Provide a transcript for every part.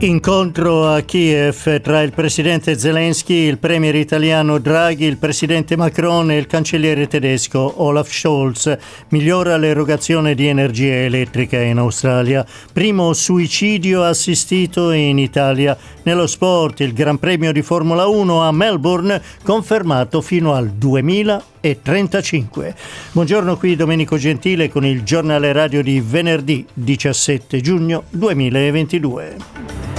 Incontro a Kiev tra il presidente Zelensky, il premier italiano Draghi, il presidente Macron e il cancelliere tedesco Olaf Scholz. Migliora l'erogazione di energia elettrica in Australia. Primo suicidio assistito in Italia. Nello sport il Gran Premio di Formula 1 a Melbourne confermato fino al 2035. Buongiorno qui Domenico Gentile con il giornale radio di venerdì 17 giugno 2022.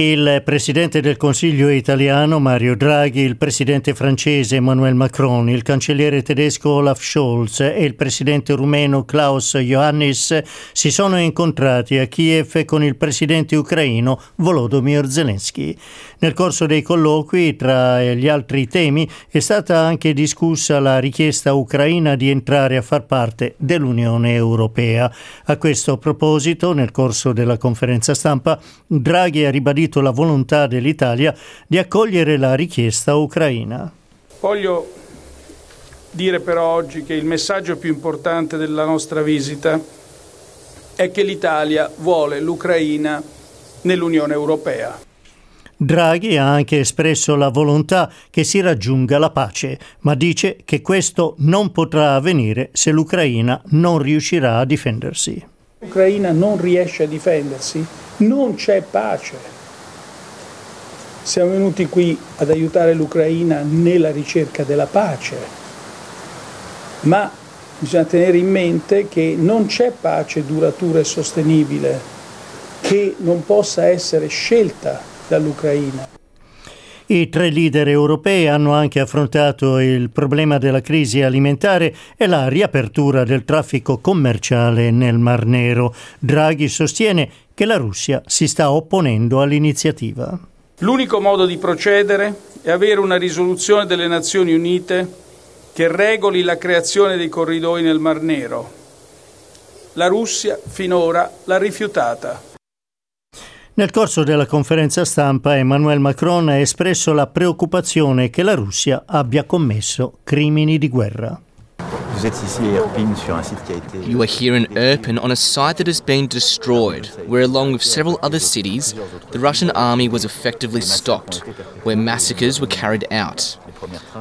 Il presidente del Consiglio italiano Mario Draghi, il presidente francese Emmanuel Macron, il cancelliere tedesco Olaf Scholz e il presidente rumeno Klaus Iohannis si sono incontrati a Kiev con il presidente ucraino Volodymyr Zelensky. Nel corso dei colloqui, tra gli altri temi, è stata anche discussa la richiesta ucraina di entrare a far parte dell'Unione Europea. A questo proposito, nel corso della conferenza stampa, Draghi ha ribadito la volontà dell'Italia di accogliere la richiesta ucraina. Voglio dire però oggi che il messaggio più importante della nostra visita è che l'Italia vuole l'Ucraina nell'Unione Europea. Draghi ha anche espresso la volontà che si raggiunga la pace, ma dice che questo non potrà avvenire se l'Ucraina non riuscirà a difendersi. L'Ucraina non riesce a difendersi, non c'è pace. Siamo venuti qui ad aiutare l'Ucraina nella ricerca della pace, ma bisogna tenere in mente che non c'è pace duratura e sostenibile che non possa essere scelta dall'Ucraina. I tre leader europei hanno anche affrontato il problema della crisi alimentare e la riapertura del traffico commerciale nel Mar Nero. Draghi sostiene che la Russia si sta opponendo all'iniziativa. L'unico modo di procedere è avere una risoluzione delle Nazioni Unite che regoli la creazione dei corridoi nel Mar Nero. La Russia finora l'ha rifiutata. Nel corso della conferenza stampa Emmanuel Macron ha espresso la preoccupazione che la Russia abbia commesso crimini di guerra. You are here in Irpin on a site that has been destroyed, where, along with several other cities, the Russian army was effectively stopped, where massacres were carried out.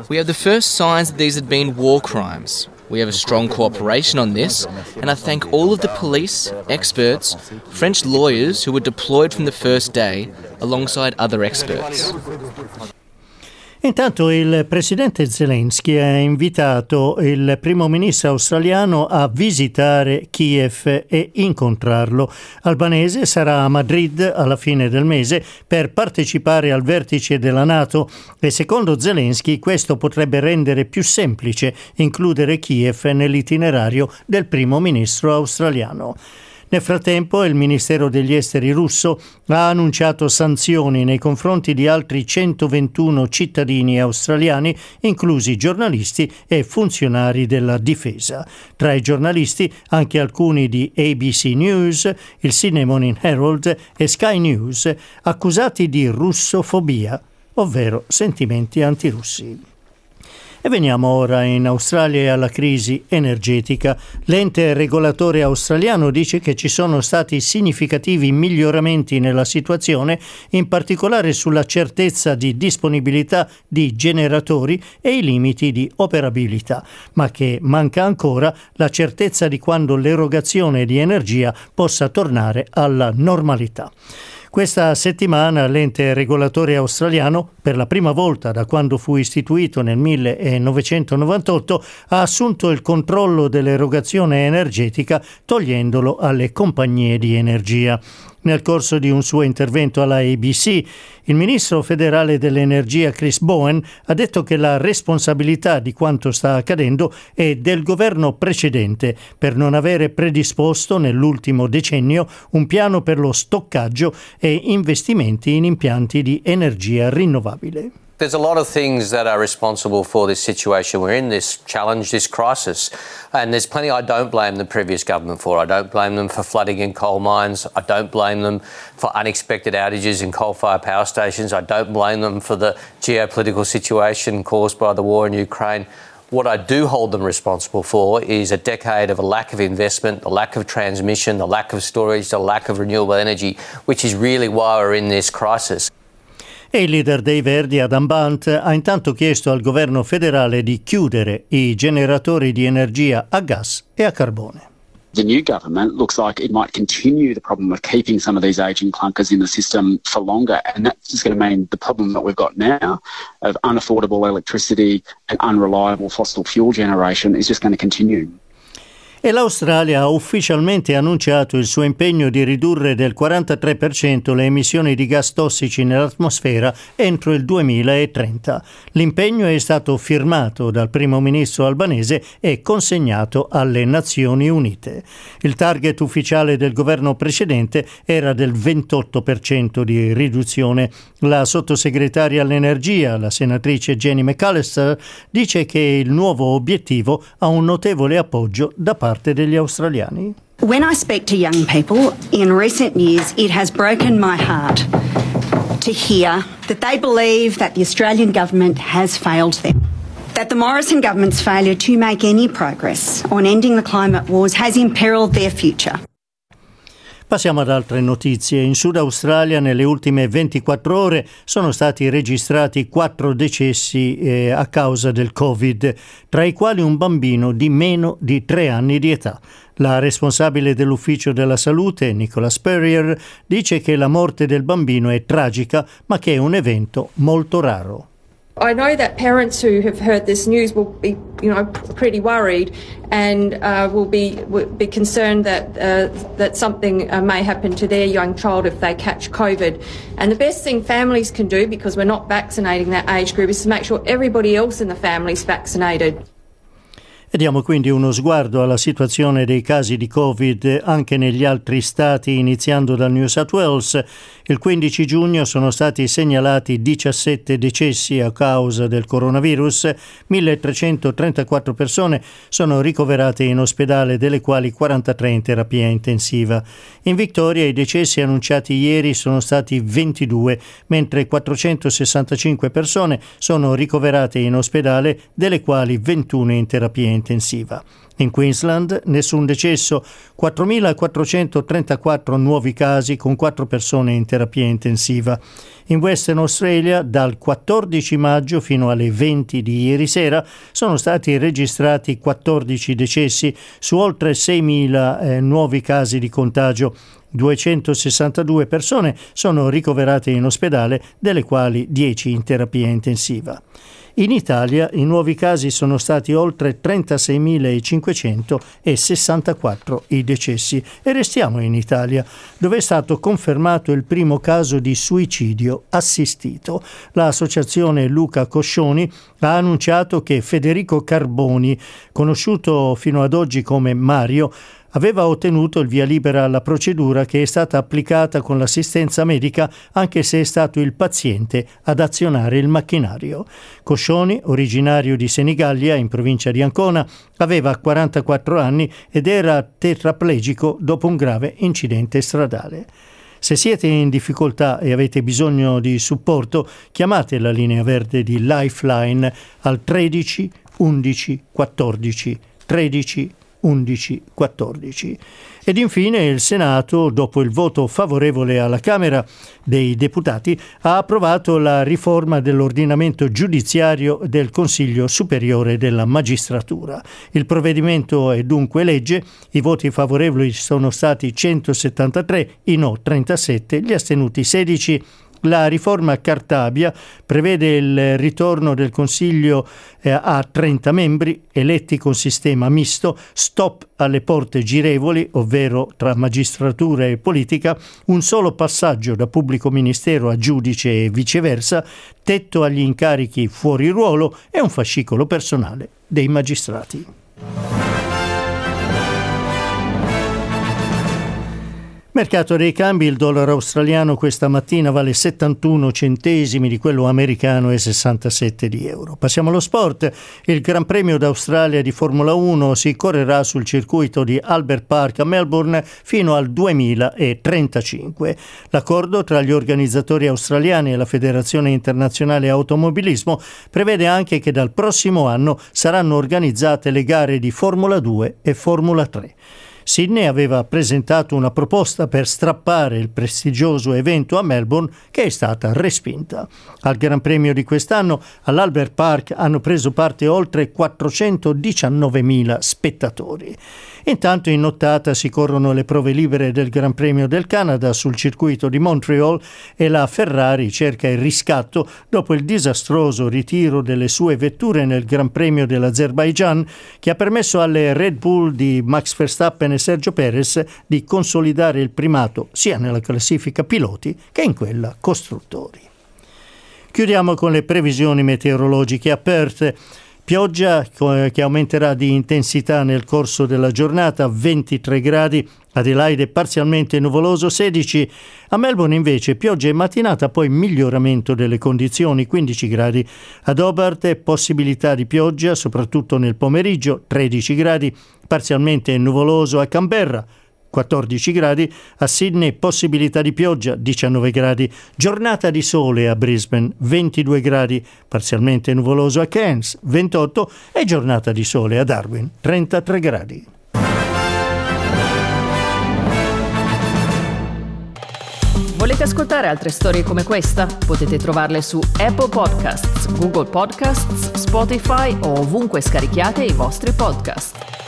We have the first signs that these had been war crimes. We have a strong cooperation on this, and I thank all of the police, experts, French lawyers who were deployed from the first day, alongside other experts. Intanto il presidente Zelensky ha invitato il primo ministro australiano a visitare Kiev e incontrarlo. Albanese sarà a Madrid alla fine del mese per partecipare al vertice della Nato e secondo Zelensky questo potrebbe rendere più semplice includere Kiev nell'itinerario del primo ministro australiano. Nel frattempo il Ministero degli Esteri russo ha annunciato sanzioni nei confronti di altri 121 cittadini australiani, inclusi giornalisti e funzionari della difesa. Tra i giornalisti anche alcuni di ABC News, il Sydney Morning Herald e Sky News, accusati di russofobia, ovvero sentimenti antirussi. E veniamo ora in Australia alla crisi energetica. L'ente regolatore australiano dice che ci sono stati significativi miglioramenti nella situazione, in particolare sulla certezza di disponibilità di generatori e i limiti di operabilità, ma che manca ancora la certezza di quando l'erogazione di energia possa tornare alla normalità. Questa settimana l'ente regolatore australiano, per la prima volta da quando fu istituito nel 1998, ha assunto il controllo dell'erogazione energetica togliendolo alle compagnie di energia. Nel corso di un suo intervento alla ABC, il ministro federale dell'energia Chris Bowen ha detto che la responsabilità di quanto sta accadendo è del governo precedente per non avere predisposto nell'ultimo decennio un piano per lo stoccaggio e investimenti in impianti di energia rinnovabile. There's a lot of things that are responsible for this situation we're in, this challenge, this crisis. And there's plenty I don't blame the previous government for. I don't blame them for flooding in coal mines. I don't blame them for unexpected outages in coal fired power stations. I don't blame them for the geopolitical situation caused by the war in Ukraine. What I do hold them responsible for is a decade of a lack of investment, the lack of transmission, the lack of storage, the lack of renewable energy, which is really why we're in this crisis. E il leader dei Verdi, Adam Bant, ha intanto chiesto al governo federale di chiudere i generatori di energia a gas e a carbone. the new government looks like it might continue the problem of keeping some of these aging clunkers in the system for longer. And that's just going to mean the problem that we've got now of unaffordable electricity and unreliable fossil fuel generation is just going to continue. E l'Australia ha ufficialmente annunciato il suo impegno di ridurre del 43% le emissioni di gas tossici nell'atmosfera entro il 2030. L'impegno è stato firmato dal primo ministro albanese e consegnato alle Nazioni Unite. Il target ufficiale del governo precedente era del 28% di riduzione. La sottosegretaria all'energia, la senatrice Jenny McAllister, dice che il nuovo obiettivo ha un notevole appoggio da parte parte degli australiani? When I speak to young people in recent years, it has broken my heart to hear that they believe that the Australian government has failed them. That the Morrison government's failure to make any progress on ending the climate wars has imperilled their future. Passiamo ad altre notizie. In Sud Australia nelle ultime 24 ore sono stati registrati quattro decessi eh, a causa del Covid, tra i quali un bambino di meno di tre anni di età. La responsabile dell'ufficio della salute, Nicola Spurrier, dice che la morte del bambino è tragica, ma che è un evento molto raro. I know that parents who have heard this news will be, you know, pretty worried and uh, will be will be concerned that uh, that something uh, may happen to their young child if they catch COVID. And the best thing families can do, because we're not vaccinating that age group, is to make sure everybody else in the family is vaccinated. E diamo quindi uno sguardo alla situazione dei casi di Covid anche negli altri stati, iniziando dal New South Wales. Il 15 giugno sono stati segnalati 17 decessi a causa del coronavirus, 1334 persone sono ricoverate in ospedale, delle quali 43 in terapia intensiva. In Victoria i decessi annunciati ieri sono stati 22, mentre 465 persone sono ricoverate in ospedale, delle quali 21 in terapia intensiva intensiva. In Queensland nessun decesso, 4.434 nuovi casi con 4 persone in terapia intensiva. In Western Australia dal 14 maggio fino alle 20 di ieri sera sono stati registrati 14 decessi su oltre 6.000 eh, nuovi casi di contagio. 262 persone sono ricoverate in ospedale, delle quali 10 in terapia intensiva. In Italia i nuovi casi sono stati oltre 36.500 e 64 i decessi. E restiamo in Italia, dove è stato confermato il primo caso di suicidio assistito. L'associazione Luca Coscioni ha annunciato che Federico Carboni, conosciuto fino ad oggi come Mario, aveva ottenuto il via libera alla procedura che è stata applicata con l'assistenza medica anche se è stato il paziente ad azionare il macchinario. Coscioni, originario di Senigallia in provincia di Ancona, aveva 44 anni ed era tetraplegico dopo un grave incidente stradale. Se siete in difficoltà e avete bisogno di supporto, chiamate la linea verde di Lifeline al 13 11 14 13 11-14. Ed infine il Senato, dopo il voto favorevole alla Camera dei Deputati, ha approvato la riforma dell'ordinamento giudiziario del Consiglio Superiore della Magistratura. Il provvedimento è dunque legge, i voti favorevoli sono stati 173, i no 37, gli astenuti 16 La riforma Cartabia prevede il ritorno del Consiglio eh, a 30 membri eletti con sistema misto, stop alle porte girevoli, ovvero tra magistratura e politica, un solo passaggio da pubblico ministero a giudice e viceversa, tetto agli incarichi fuori ruolo e un fascicolo personale dei magistrati. Mercato dei cambi, il dollaro australiano questa mattina vale 71 centesimi di quello americano e 67 di euro. Passiamo allo sport. Il Gran Premio d'Australia di Formula 1 si correrà sul circuito di Albert Park a Melbourne fino al 2035. L'accordo tra gli organizzatori australiani e la Federazione Internazionale Automobilismo prevede anche che dal prossimo anno saranno organizzate le gare di Formula 2 e Formula 3. Sydney aveva presentato una proposta per strappare il prestigioso evento a Melbourne che è stata respinta. Al Gran Premio di quest'anno all'Albert Park hanno preso parte oltre 419.000 spettatori. Intanto in nottata si corrono le prove libere del Gran Premio del Canada sul circuito di Montreal e la Ferrari cerca il riscatto dopo il disastroso ritiro delle sue vetture nel Gran Premio dell'Azerbaijan che ha permesso alle Red Bull di Max Verstappen e Sergio Perez di consolidare il primato sia nella classifica piloti che in quella costruttori. Chiudiamo con le previsioni meteorologiche aperte. Pioggia che aumenterà di intensità nel corso della giornata, 23 gradi, Adelaide parzialmente nuvoloso 16, a Melbourne invece pioggia in mattinata, poi miglioramento delle condizioni 15 gradi, ad Hobart possibilità di pioggia soprattutto nel pomeriggio 13 gradi, parzialmente nuvoloso a Canberra 14 gradi, a Sydney possibilità di pioggia 19 gradi, giornata di sole a Brisbane 22 gradi, parzialmente nuvoloso a Cairns 28 e giornata di sole a Darwin 33 gradi. Volete ascoltare altre storie come questa? Potete trovarle su Apple Podcasts, Google Podcasts, Spotify o ovunque scarichiate i vostri podcast.